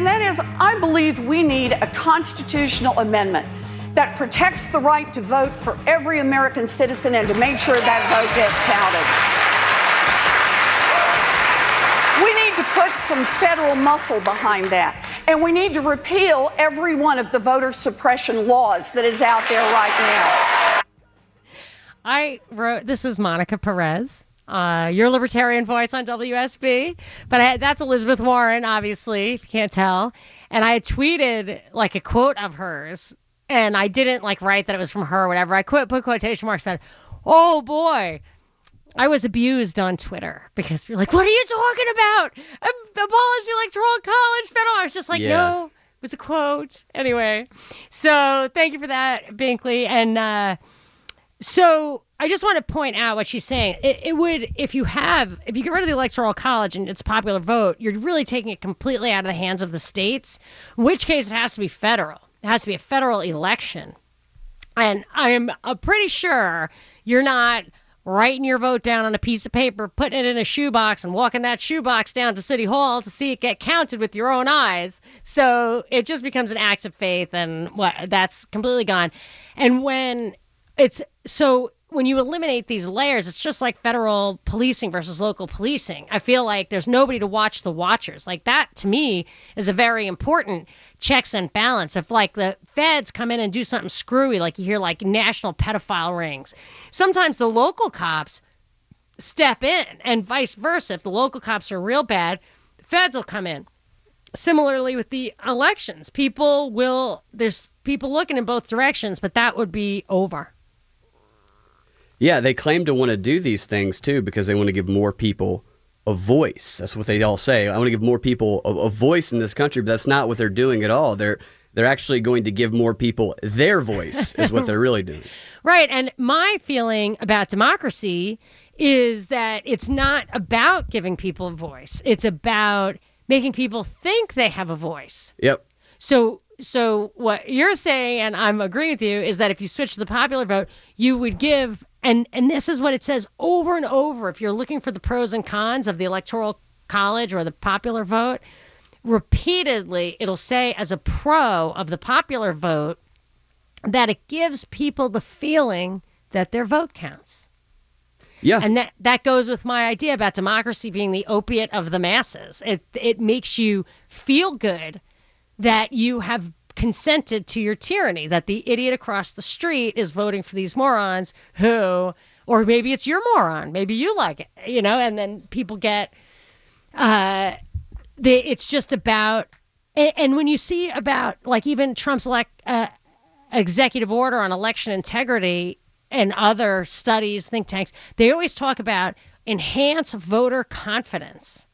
And that is, I believe we need a constitutional amendment that protects the right to vote for every American citizen and to make sure that vote gets counted. We need to put some federal muscle behind that. And we need to repeal every one of the voter suppression laws that is out there right now. I wrote, this is Monica Perez. Uh, your libertarian voice on WSB, but I, that's Elizabeth Warren, obviously, if you can't tell. And I tweeted like a quote of hers, and I didn't like write that it was from her or whatever. I quit, put quotation marks on. Oh boy, I was abused on Twitter because you're like, what are you talking about? Abolish electoral college federal. I was just like, Yeah. no, it was a quote. Anyway, so thank you for that, Binkley. And uh, so I just want to point out what she's saying. It, it would, if you have, if you get rid of the electoral college and it's popular vote, you're really taking it completely out of the hands of the states. In which case, it has to be federal. It has to be a federal election. And I am uh, pretty sure you're not writing your vote down on a piece of paper, putting it in a shoebox, and walking that shoebox down to City Hall to see it get counted with your own eyes. So it just becomes an act of faith, and what that's completely gone. And when it's so when you eliminate these layers, it's just like federal policing versus local policing. I feel like there's nobody to watch the watchers. Like that to me is a very important checks and balance. If like the feds come in and do something screwy, like you hear like national pedophile rings, sometimes the local cops step in and vice versa. If the local cops are real bad, the feds will come in. Similarly with the elections, people will there's people looking in both directions, but that would be over. Yeah, they claim to want to do these things too because they want to give more people a voice. That's what they all say. I want to give more people a, a voice in this country, but that's not what they're doing at all. They're they're actually going to give more people their voice is what they're really doing. Right. And my feeling about democracy is that it's not about giving people a voice. It's about making people think they have a voice. Yep. So so what you're saying and I'm agreeing with you is that if you switch to the popular vote, you would give and and this is what it says over and over if you're looking for the pros and cons of the electoral college or the popular vote, repeatedly it'll say as a pro of the popular vote that it gives people the feeling that their vote counts. Yeah. And that that goes with my idea about democracy being the opiate of the masses. It it makes you feel good that you have consented to your tyranny, that the idiot across the street is voting for these morons who or maybe it's your moron, maybe you like it, you know, and then people get uh it's just about and, and when you see about like even Trump's elect uh, executive order on election integrity and other studies, think tanks, they always talk about enhance voter confidence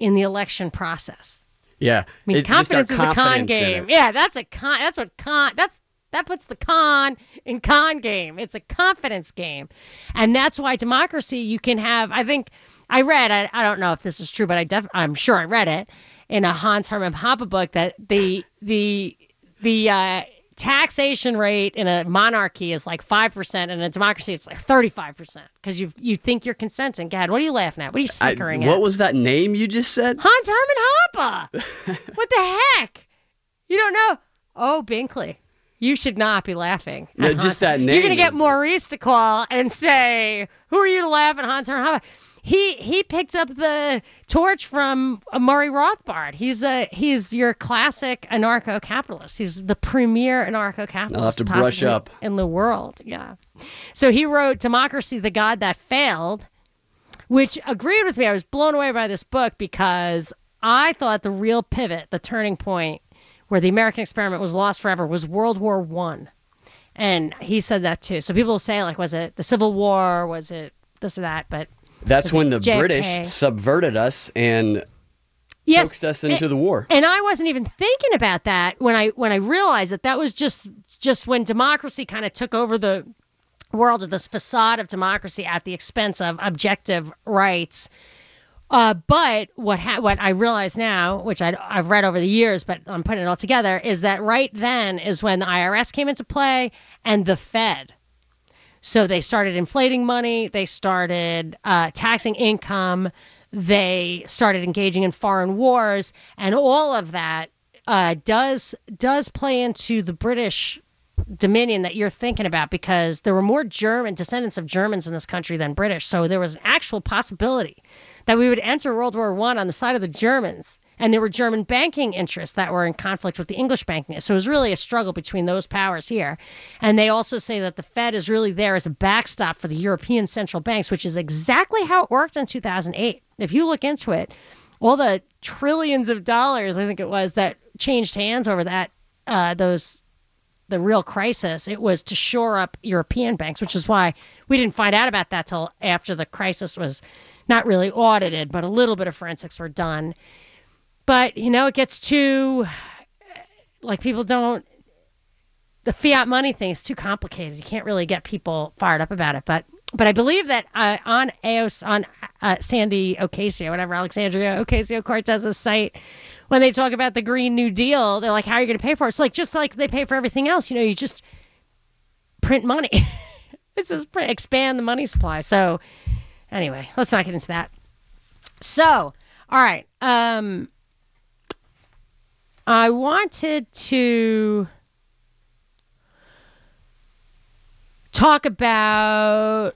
in the election process. Yeah. I mean, It- confidence is a con game. Yeah, that's a con. That's what con. That's that puts the con in con game. It's a confidence game, and that's why democracy. You can have. I think I read. I, I don't know if this is true, but I def, I'm sure I read it in a Hans Hermann Hoppe book that the the the uh, taxation rate in a monarchy is like five percent, and in a democracy it's like thirty five percent because you you think you're consenting. God, what are you laughing at? What are you I- snickering at? what was that name you just said? Hans Hermann Hoppe. what the heck? You don't know? Oh, Binkley. You should not be laughing. No, just Hans- that name You're gonna get Maurice to call and say, "Who are you to laugh at Hans Hermann Hoppe?" He he picked up the torch from uh, Murray Rothbard. He's a he's your classic anarcho-capitalist. He's the premier anarcho-capitalist. I'll have to brush up. in the world. Yeah. So he wrote "Democracy: The God That Failed," which agreed with me. I was blown away by this book because I thought the real pivot, the turning point where the American experiment was lost forever was World War One. And he said that too. So people will say, like, was it the Civil War? Was it this or that? But That's when the JFK? British subverted us and Yes, coaxed us and- into the war. And I wasn't even thinking about that when I when I realized that that was just just when democracy kind of took over the world of this facade of democracy at the expense of objective rights. Uh, but what ha- what I realize now, which I, I've read over the years, but I'm putting it all together, is that right then is when the IRS came into play and the Fed. So they started inflating money, they started uh, taxing income, they started engaging in foreign wars, and all of that uh, does does play into the British dominion that you're thinking about because there were more German descendants of Germans in this country than British. So there was an actual possibility that we would enter World War One on the side of the Germans. And there were German banking interests that were in conflict with the English banking. So it was really a struggle between those powers here. And they also say that the Fed is really there as a backstop for the European central banks, which is exactly how it worked in 2008. If you look into it, all the trillions of dollars, I think it was, that changed hands over that, uh, those the real crisis, it was to shore up European banks, which is why we didn't find out about that till after the crisis was not really audited, but a little bit of forensics were done. But, you know, it gets too, like, people don't, the fiat money thing is too complicated. You can't really get people fired up about it. But, but I believe that uh, on AOS, on uh, Sandy Ocasio, whatever, Alexandria Ocasio Cortez's site, when they talk about the Green New Deal, they're like, how are you going to pay for it? It's like, just like they pay for everything else. You know, you just print money. it's just print, expand the money supply. So, anyway, let's not get into that. So, all right. Um, I wanted to talk about.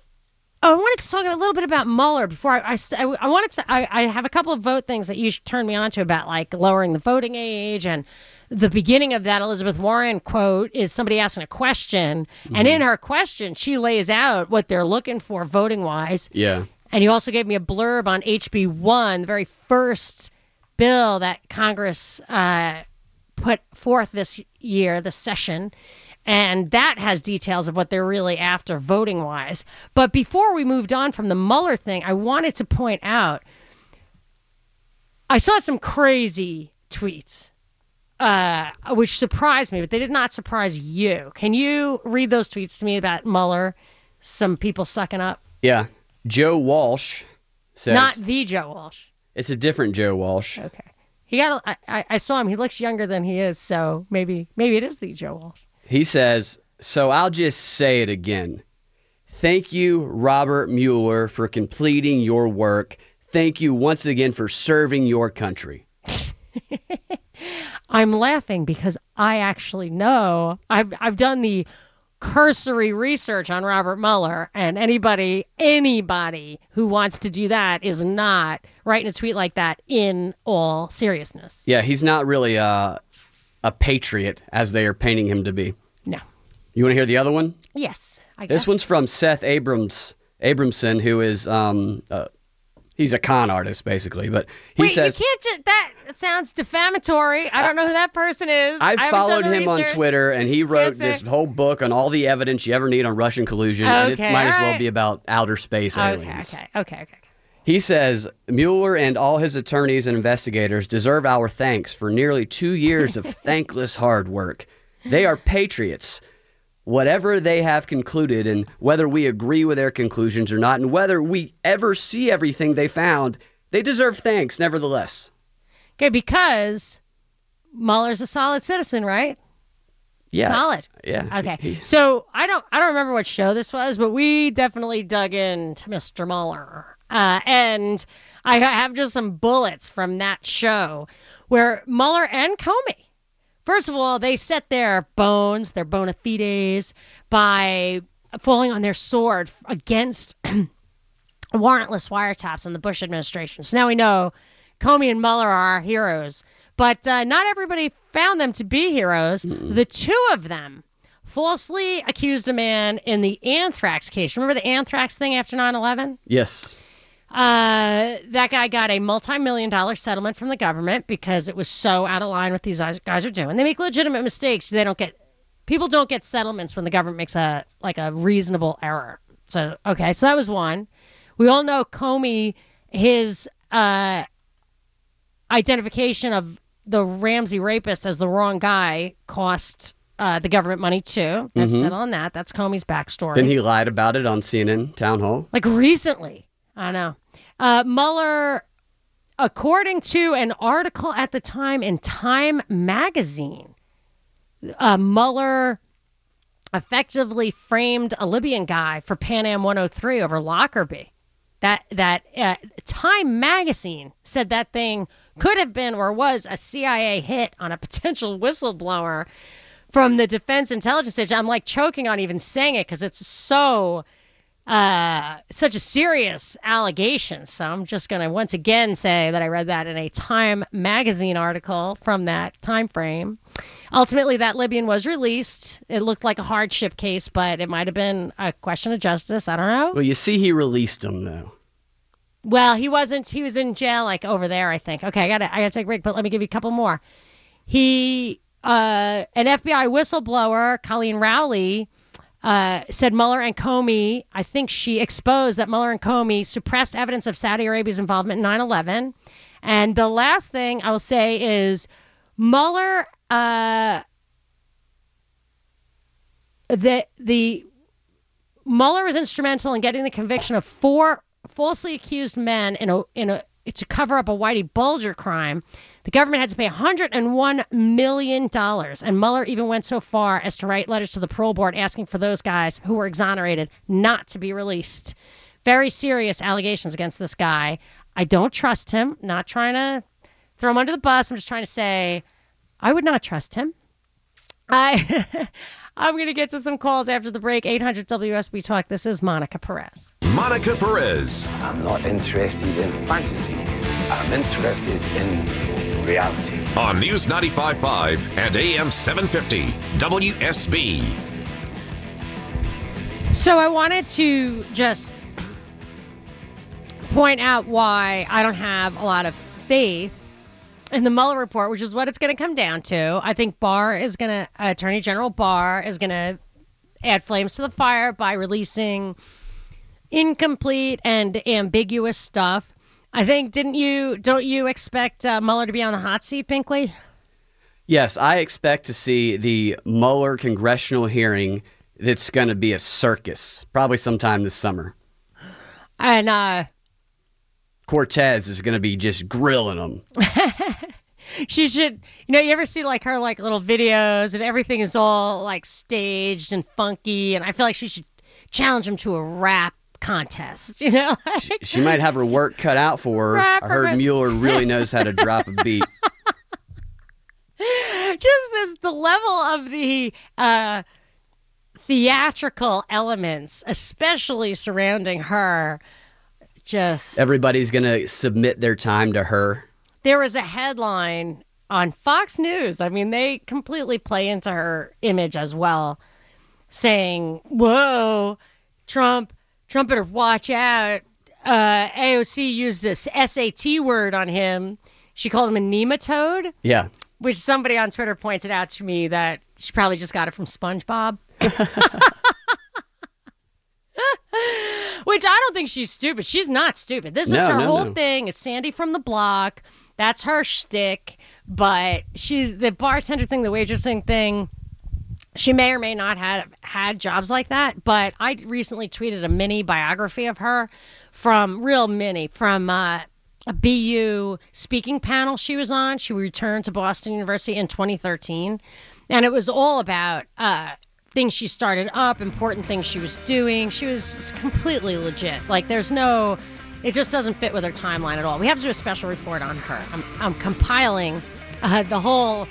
Oh, I wanted to talk a little bit about Mueller before I. I, I, wanted to. I, I have a couple of vote things that you should turn me on to about like lowering the voting age and the beginning of that Elizabeth Warren quote is somebody asking a question, and in mm-hmm. her question she lays out what they're looking for voting wise. Yeah. And you also gave me a blurb on HB one, the very first bill that Congress uh, put forth this year, the session. And that has details of what they're really after voting wise. But before we moved on from the Mueller thing, I wanted to point out I saw some crazy tweets, uh, which surprised me, but they did not surprise you. Can you read those tweets to me about Mueller? Some people sucking up? Yeah. Joe Walsh says Not the Joe Walsh. It's a different Joe Walsh. Okay. He got. I, I- I saw him. He looks younger than he is. So maybe maybe it is the Joe Walsh. He says, so I'll just say it again. Thank you, Robert Mueller, for completing your work. Thank you once again for serving your country. I'm laughing because I actually know. I've I've done the cursory research on Robert Mueller, and anybody anybody who wants to do that is not writing a tweet like that in all seriousness. Yeah, he's not really uh, a patriot as they are painting him to be. No. You want to hear the other one? Yes. I guess. This one's from Seth Abrams Abramson, who is um, uh, he's a con artist basically, but he Wait, says you can't just that sounds defamatory. I don't know who that person is. I've I followed him on. Twitter, and he wrote this whole book on all the evidence you ever need on Russian collusion, and it Okay, might as well alright. be about outer space aliens. okay, okay, okay. okay. He says Mueller and all his attorneys and investigators deserve our thanks for nearly two years of thankless hard work. They are patriots. Whatever they have concluded, and whether we agree with their conclusions or not, and whether we ever see everything they found, they deserve thanks nevertheless. Okay, because Mueller's a solid citizen, right? Yeah. Solid. Yeah. Okay. So I don't I don't remember what show this was, but we definitely dug into Mr. Mueller. Uh, and I have just some bullets from that show where Mueller and Comey, first of all, they set their bones, their bona fides, by falling on their sword against warrantless wiretaps in the Bush administration. So now we know Comey and Mueller are our heroes. But uh, not everybody found them to be heroes. The two of them falsely accused a man in the anthrax case. Remember the anthrax thing after 9 11? yes. Uh, that guy got a multi-million dollar settlement from the government because it was so out of line with these guys, are doing. They make legitimate mistakes. They don't get people don't get settlements when the government makes a like a reasonable error. So okay, so that was one. We all know Comey his uh identification of the Ramsey rapist as the wrong guy cost uh, the government money too. That's Mhm. settled on that. That's Comey's backstory. Then he lied about it on CNN town hall. like recently. I know. Uh, Mueller, according to an article at the time in Time magazine, uh, Mueller effectively framed a Libyan guy for Pan Am 103 over Lockerbie. That that uh, Time magazine said that thing could have been or was a CIA hit on a potential whistleblower from the Defense Intelligence Agency. I'm like choking on even saying it because it's so uh, such a serious allegation. So I'm just going to once again say that I read that in a Time magazine article from that time frame. Ultimately, that Libyan was released. It looked like a hardship case, but it might have been a question of justice. I don't know. Well, you see, he released him though. Well, he wasn't. He was in jail, like over there, I think. Okay, I got to I got to take a break, but let me give you a couple more. He, uh, an FBI whistleblower, Colleen Rowley, uh, said Mueller and Comey. I think she exposed that Mueller and Comey suppressed evidence of Saudi Arabia's involvement in 9/11. And the last thing I will say is Mueller. Uh, the the Mueller was instrumental in getting the conviction of four falsely accused men in a in a to cover up a Whitey Bulger crime. The government had to pay 101 million dollars, and Mueller even went so far as to write letters to the parole board asking for those guys who were exonerated not to be released. Very serious allegations against this guy. I don't trust him. Not trying to throw him under the bus. I'm just trying to say I would not trust him. I I'm going to get to some calls after the break. 800 WSB Talk. This is Monica Perez. Monica Perez. I'm not interested in fantasies. I'm interested in reality. On News 95.5 and AM 750. WSB. So I wanted to just point out why I don't have a lot of faith in the Mueller report, which is what it's going to come down to. I think Barr is going to, Attorney General Barr is going to add flames to the fire by releasing incomplete and ambiguous stuff. I think, didn't you, don't you expect uh, Mueller to be on the hot seat, Pinkley? Yes, I expect to see the Mueller congressional hearing that's going to be a circus, probably sometime this summer. And, uh, Cortez is going to be just grilling them. she should you know you ever see like her like little videos and everything is all like staged and funky and i feel like she should challenge him to a rap contest you know She might have her work cut out for her. I heard Mueller really knows how to drop a beat. just this the level of the uh theatrical elements especially surrounding her just Everybody's going to submit their time to her. there was a headline on Fox News. I mean, they completely play into her image as well, saying, "Whoa, Trump, Trump better watch out." Uh, AOC used this SAT word on him. She called him a nematode, Yeah. which somebody on Twitter pointed out to me that she probably just got it from SpongeBob. Which I don't think she's stupid. She's not stupid. This is her no, whole no. thing. It's Sandy from the block. That's her shtick. But she, the bartender thing, the waitressing thing, she may or may not have had jobs like that. But I recently tweeted a mini biography of her from real mini from uh, a BU speaking panel she was on. She returned to Boston University in 2013, and it was all about uh, things she started up, important things she was doing. She was completely legit. Like there's no, it just doesn't fit with her timeline at all. We have to do a special report on her. I'm, I'm compiling uh, the whole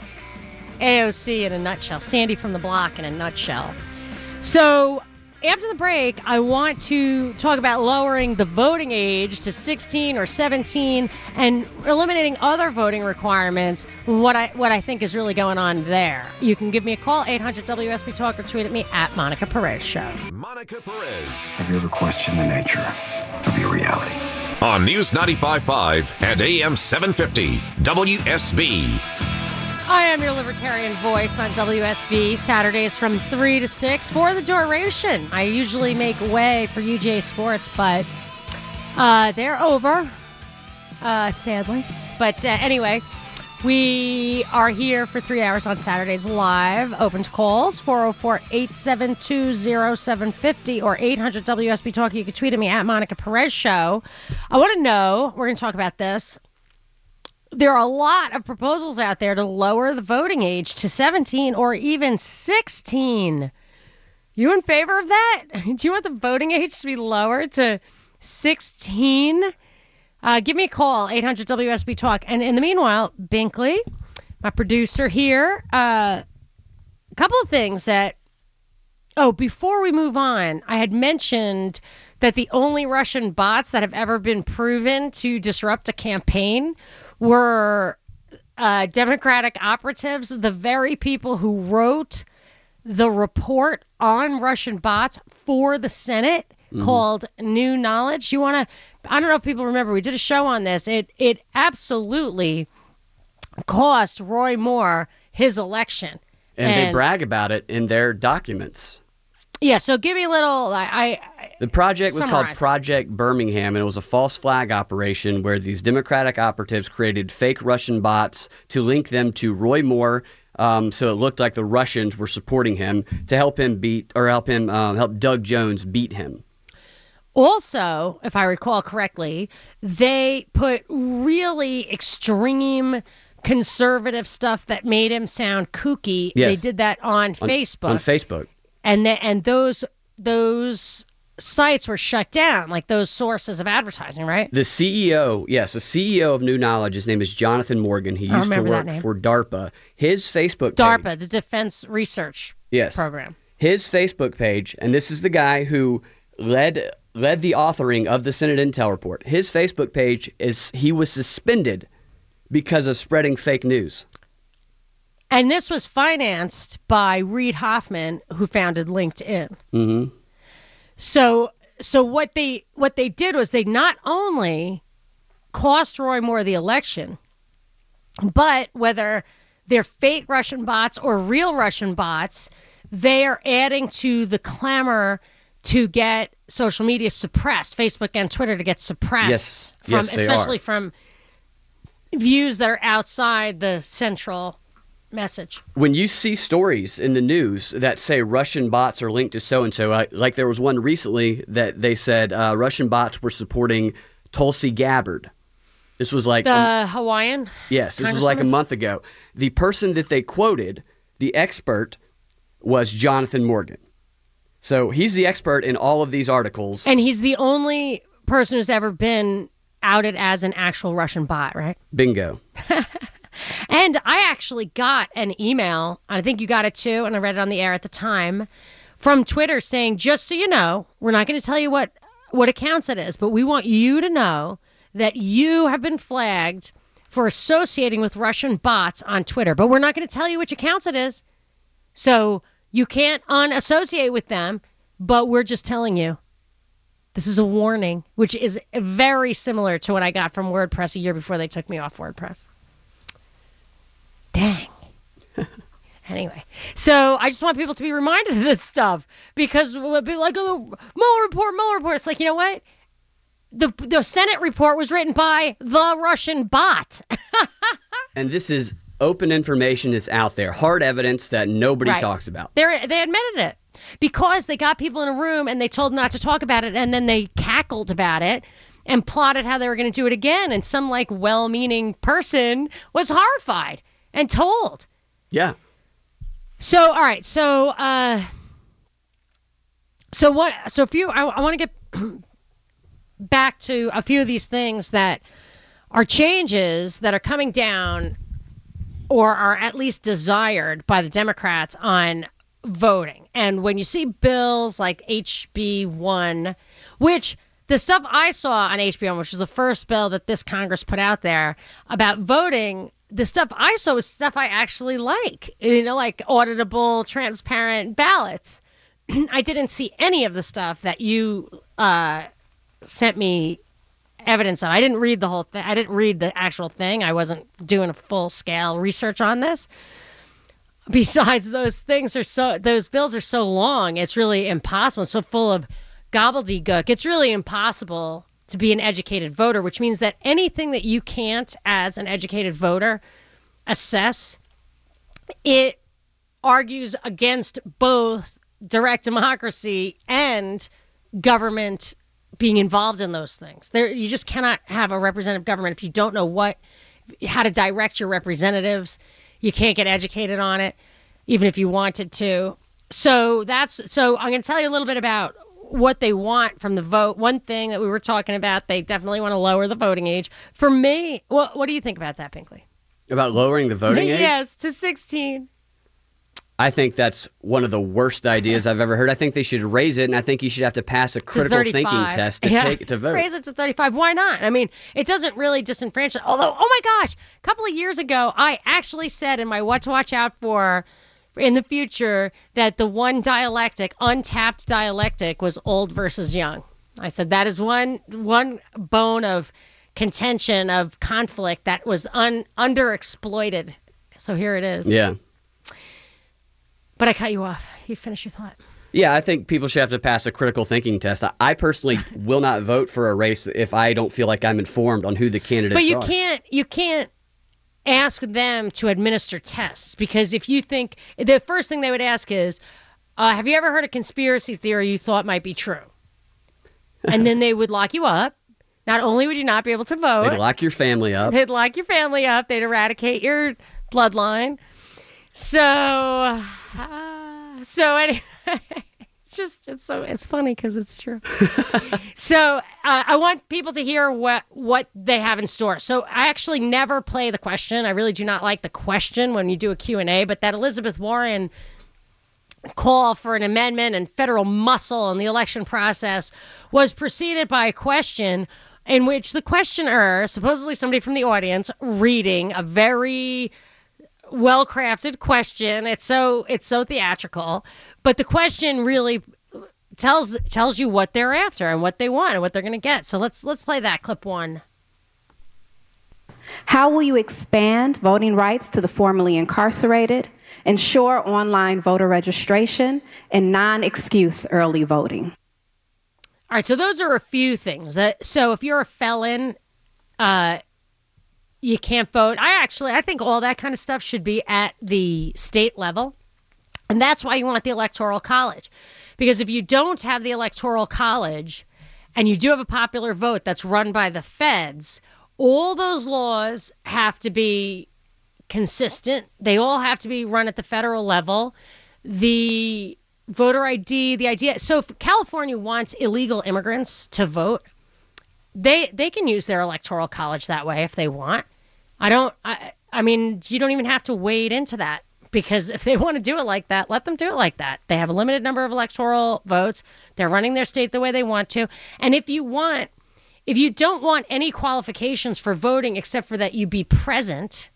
AOC in a nutshell, Sandy from the block in a nutshell. So after the break, I want to talk about lowering the voting age to 16 or 17 and eliminating other voting requirements. What I what I think is really going on there. You can give me a call 800 WSB Talk or tweet at me at Monica Perez Show. Monica Perez. Have you ever questioned the nature of your reality? On News 95.5 and AM 750. WSB. I am your libertarian voice on WSB Saturdays from 3 to 6 for the duration. I usually make way for UJ Sports, but uh, they're over, uh, sadly. But uh, anyway, we are here for three hours on Saturdays live. Open to calls 404 872 0750 or 800 WSB Talk. You can tweet at me at Monica Perez Show. I want to know, we're going to talk about this. There are a lot of proposals out there to lower the voting age to 17 or even 16. You in favor of that? Do you want the voting age to be lowered to 16? Uh, give me a call, 800 WSB Talk. And in the meanwhile, Binkley, my producer here, uh, a couple of things that. Oh, before we move on, I had mentioned that the only Russian bots that have ever been proven to disrupt a campaign were uh, Democratic operatives, the very people who wrote the report on Russian bots for the Senate called New Knowledge. You want to? I don't know if people remember. We did a show on this. It it absolutely cost Roy Moore his election. And, they brag about it in their documents. Yeah. So give me a little. I. I The project was called Project Birmingham, and it was a false flag operation where these Democratic operatives created fake Russian bots to link them to Roy Moore. Um, so it looked like the Russians were supporting him to help him beat or help him um, help Doug Jones beat him. Also, if I recall correctly, they put really extreme conservative stuff that made him sound kooky. Yes. They did that on, Facebook. On Facebook. And the, and those those sites were shut down, like those sources of advertising, right? The CEO, yes, the CEO of New Knowledge, his name is Jonathan Morgan. He used to work for DARPA. His Facebook page, DARPA, the Defense Research yes, Program. his Facebook page, and this is the guy who led led the authoring of the Senate Intel report. His Facebook page is he was suspended because of spreading fake news. And this was financed by Reid Hoffman, who founded LinkedIn. hmm So so what they what they did was they not only cost Roy Moore the election, but whether they're fake Russian bots or real Russian bots, they are adding to the clamor to get social media suppressed, Facebook and Twitter to get suppressed Yes. from Yes, especially are. from views that are outside the central message. When you see stories in the news that say Russian bots are linked to so and so, like there was one recently that they said uh, Russian bots were supporting Tulsi Gabbard. This was like The Hawaiian Yes, this was like a month ago. The person that they quoted, the expert, was Jonathan Morgan. So he's the expert in all of these articles. And he's the only person who's ever been outed as an actual Russian bot, right? Bingo. And I actually got an email, I think you got it too, and I read it on the air at the time, from Twitter saying, just so you know, we're not going to tell you what, what accounts it is, but we want you to know that you have been flagged for associating with Russian bots on Twitter, but we're not going to tell you which accounts it is. So you can't unassociate with them, but we're just telling you. This is a warning, which is very similar to what I got from WordPress a year before they took me off WordPress. Dang. anyway, so I just want people to be reminded of this stuff because we'll be like, oh, Mueller report, Mueller report. It's like, you know what? The, the Senate report was written by the Russian bot. And this is open information that's out there, hard evidence that nobody Right. talks about. They're, they admitted it because they got people in a room and they told not to talk about it, and then they cackled about it and plotted how they were going to do it again. And some like well-meaning person was horrified and told. Yeah. So all right, so uh, so what? So a few. I, I want to get back to a few of these things that are changes that are coming down or are at least desired by the Democrats on voting. And when you see bills like HB1, which the stuff I saw on HB1, which was the first bill that this Congress put out there about voting, the stuff I saw was stuff I actually like, you know, like auditable, transparent ballots. I didn't see any of the stuff that you uh, sent me evidence of. I didn't read the whole thing. I didn't read the actual thing. I wasn't doing a full scale research on this. Besides, those things are so those bills are so long. It's really impossible. So full of gobbledygook. It's really impossible to be an educated voter, which means that anything that you can't, as an educated voter, assess, it argues against both direct democracy and government being involved in those things. There, you just cannot have a representative government if you don't know what, how to direct your representatives. You can't get educated on it, even if you wanted to. So that's so. I'm going to tell you a little bit about what they want from the vote. One thing that we were talking about, they definitely want to lower the voting age. For me, what what do you think about that, Pinkley? About lowering the voting age? Yes, to 16. I think that's one of the worst ideas I've ever heard. I think they should raise it, and I think you should have to pass a critical thinking test to Yeah. take to vote. Raise it to 35. Why not? I mean, it doesn't really disenfranchise. Although, oh my gosh, a couple of years ago, I actually said in my What to Watch Out For in the future that the one dialectic, untapped dialectic, was old versus young. I said that is one one bone of contention of conflict that was un, underexploited. So here it is. Yeah. But I cut you off. You finish your thought. Yeah, I think people should have to pass a critical thinking test. I, I personally will not vote for a race if I don't feel like I'm informed on who the candidates are. But you are. can't you can't ask them to administer tests because if you think the first thing they would ask is, uh, "Have you ever heard a conspiracy theory you thought might be true?" And then they would lock you up. Not only would you not be able to vote, They'd lock your family up. They'd lock your family up. They'd eradicate your bloodline. So, uh, so anyway, it's just it's so it's funny because it's true. so uh, I want people to hear what what they have in store. So I actually never play the question. I really do not like the question when you do a Q and A. But that Elizabeth Warren call for an amendment and federal muscle in the election process was preceded by a question in which the questioner, supposedly somebody from the audience, reading a very well crafted question. It's so it's so theatrical, but the question really tells tells you what they're after and what they want and what they're going to get. So let's let's play that clip one. How will you expand voting rights to the formerly incarcerated, ensure online voter registration, and non excuse early voting? All right, so those are a few things. That so if you're a felon, uh, you can't vote. I actually I think all that kind of stuff should be at the state level, and that's why you want the electoral college, because if you don't have the electoral college, and you do have a popular vote that's run by the feds, all those laws have to be consistent. They all have to be run at the federal level. The voter ID, the idea. So if California wants illegal immigrants to vote, they they can use their electoral college that way if they want. I don't. I I mean, you don't even have to wade into that because if they want to do it like that, let them do it like that. They have a limited number of electoral votes. They're running their state the way they want to. And if you want, if you don't want any qualifications for voting except for that you be present,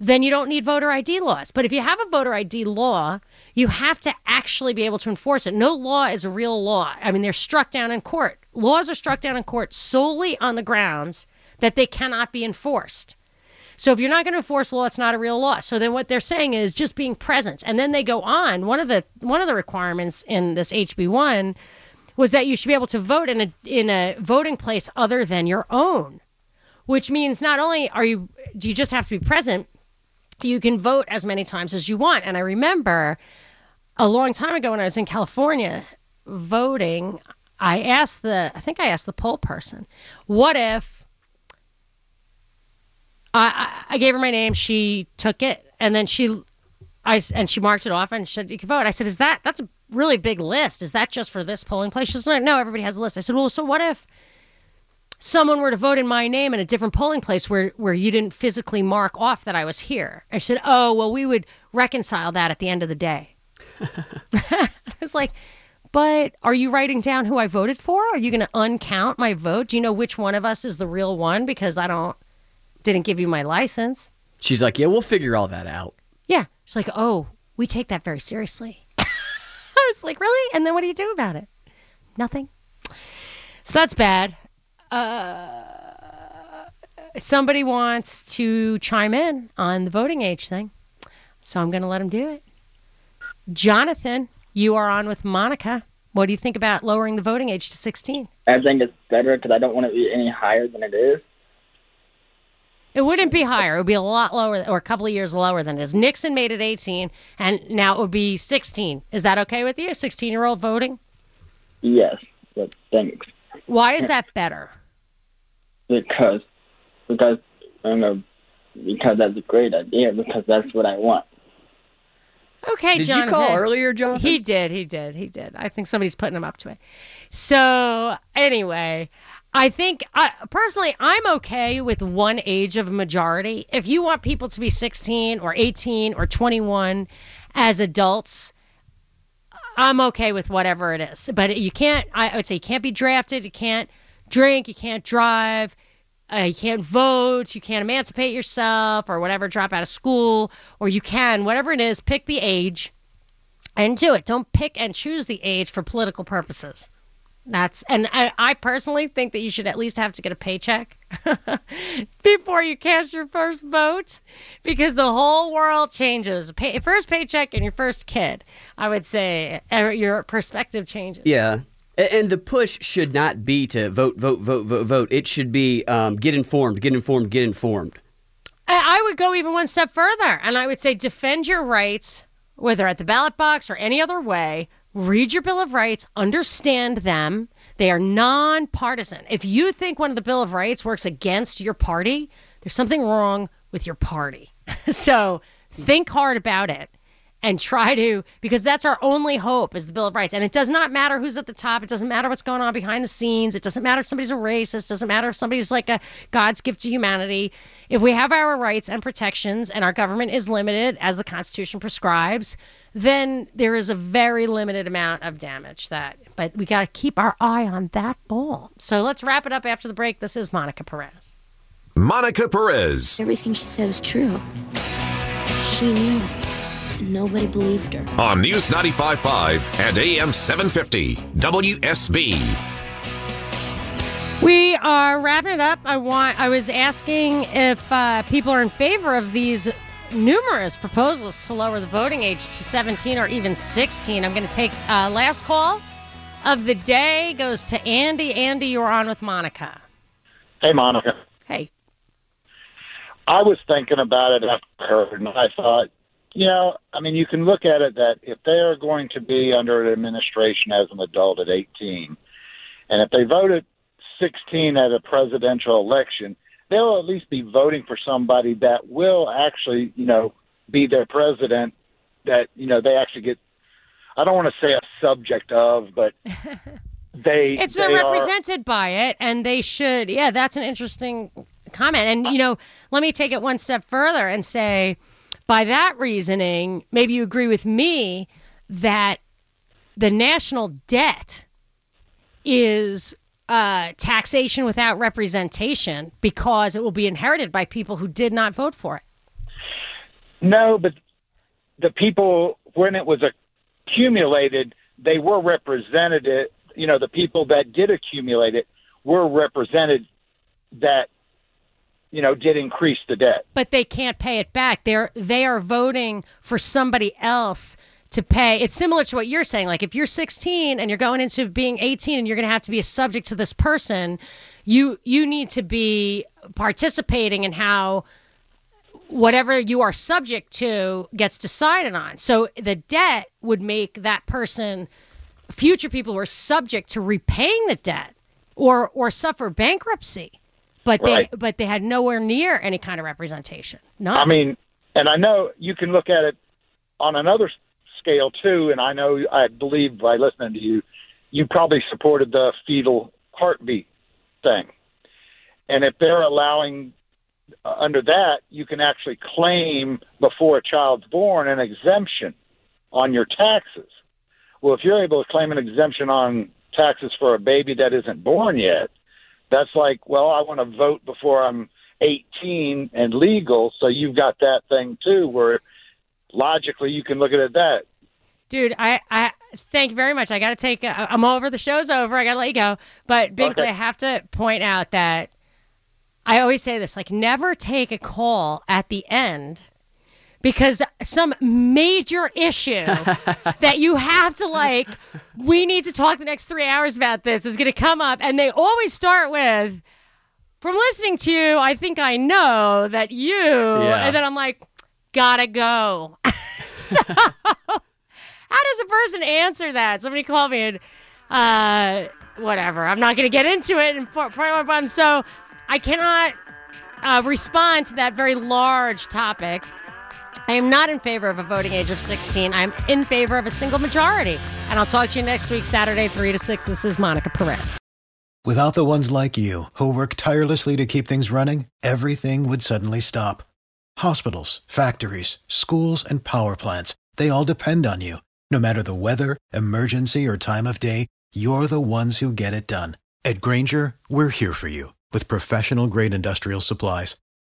then you don't need voter ID laws. But if you have a voter ID law, you have to actually be able to enforce it. No law is a real law. I mean, they're struck down in court. Laws are struck down in court solely on the grounds that they cannot be enforced. So if you're not going to enforce law, it's not a real law. So then what they're saying is just being present. And then they go on. One of the one of the requirements in this HB one was that you should be able to vote in a in a voting place other than your own, which means not only are you do you just have to be present, you can vote as many times as you want. And I remember a long time ago when I was in California voting, I asked the I think I asked the poll person, what if I, I gave her my name, she took it, and then she I and she marked it off and she said you can vote. I said, Is that that's a really big list? Is that just for this polling place? She's like, No, everybody has a list. I said, Well, so what if someone were to vote in my name in a different polling place where where you didn't physically mark off that I was here? I said, Oh, well, we would reconcile that at the end of the day. I was like, but are you writing down who I voted for? Are you going to uncount my vote? Do you know which one of us is the real one? Because I don't, didn't give you my license. She's like, yeah, we'll figure all that out. Yeah. She's like, oh, we take that very seriously. I was like, really? And then what do you do about it? Nothing. So that's bad. Uh, somebody wants to chime in on the voting age thing. So I'm going to let him do it. Jonathan, you are on with Monica. What do you think about lowering the voting age to 16? I think it's better because I don't want it to be any higher than it is. It wouldn't be higher. It would be a lot lower, or a couple of years lower than it is. Nixon made it 18, and now it would be 16. Is that okay with you? 16 year old voting? Yes, but thanks. Why is that better? Because, because I don't know, because that's a great idea. Because that's what I want. Okay, Did you call earlier, Jonathan? He did. He did. He did. I think somebody's putting him up to it. So anyway, I think I, personally, I'm okay with one age of majority. If you want people to be 16 or 18 or 21 as adults, I'm okay with whatever it is. But you can't. I would say you can't be drafted. You can't drink. You can't drive. Uh, you can't vote. You can't emancipate yourself or whatever. Drop out of school, or you can whatever it is. Pick the age and do it. Don't pick and choose the age for political purposes. That's and I, I personally think that you should at least have to get a paycheck before you cast your first vote, because the whole world changes. Pay, first paycheck and your first kid, I would say, uh, your perspective changes. Yeah. And the push should not be to vote, vote, vote, vote, vote. It should be um, get informed, get informed, get informed. I would go even one step further, and I would say defend your rights, whether at the ballot box or any other way. Read your Bill of Rights, understand them. They are nonpartisan. If you think one of the Bill of Rights works against your party, there's something wrong with your party. so think hard about it and try to because that's our only hope is the bill of rights. And it does not matter who's at the top. It doesn't matter what's going on behind the scenes. It doesn't matter if somebody's a racist. It doesn't matter if somebody's like a god's gift to humanity. If we have our rights and protections and our government is limited as the constitution prescribes then there is a very limited amount of damage that but we got to keep our eye on that ball. So let's wrap it up after the break. This is monica perez. Monica Perez. Everything she said was true. She knew. And nobody believed her. on News 95.5 and AM 750 WSB. We are wrapping it up. I want. I was asking if uh, people are in favor of these numerous proposals to lower the voting age to 17 or even 16. I'm going to take uh, last call of the day goes to Andy. Andy, you're on with Monica. Hey, Monica. Hey. I was thinking about it after I heard, and I thought, you know, I mean, you can look at it that if they are going to be under an administration as an adult at 18, and if they voted 16 at a presidential election, they'll at least be voting for somebody that will actually, you know, be their president. That you know they actually get. I don't want to say a subject of, but they. It's they they're are- represented by it, and they should. Yeah, that's an interesting comment. And you know, let me take it one step further and say, by that reasoning, maybe you agree with me that the national debt is uh, taxation without representation because it will be inherited by people who did not vote for it. No, but the people when it was accumulated, they were represented. You know, the people that did accumulate it were represented. That you know did increase the debt. but they can't pay it back. They're they are voting for somebody else to pay. It's similar to what you're saying. Like if you're 16 and you're going into being 18 and you're going to have to be a subject to this person, you you need to be participating in how whatever you are subject to gets decided on. So the debt would make that person future people who are subject to repaying the debt or or suffer bankruptcy. But they Right. but they had nowhere near any kind of representation. None. I mean, and I know you can look at it on another scale too. And I know, I believe by listening to you, you probably supported the fetal heartbeat thing. And if they're allowing uh, under that, you can actually claim before a child's born an exemption on your taxes. Well, if you're able to claim an exemption on taxes for a baby that isn't born yet, that's like, well, I want to vote before I'm 18 and legal. So you've got that thing too, where logically you can look at it that. Dude, I, I thank you very much. I got to take. i I'm over. The show's over. I got to let you go. But Binkley, Okay. I have to point out that I always say this: like, never take a call at the end because some major issue that you have to like, we need to talk the next three hours about this is going to come up. And they always start with, from listening to you, I think I know that you. Yeah. And then I'm like, gotta go. so, how does a person answer that? Somebody called me and, uh, whatever. I'm not going to get into it. And for, for, for, so I cannot uh, respond to that very large topic. I am not in favor of a voting age of 16. I'm in favor of a single majority. And I'll talk to you next week, Saturday, 3 to 6. This is Monica Perez. Without the ones like you, who work tirelessly to keep things running, everything would suddenly stop. Hospitals, factories, schools, and power plants, they all depend on you. No matter the weather, emergency, or time of day, you're the ones who get it done. At Grainger, we're here for you with professional grade industrial supplies.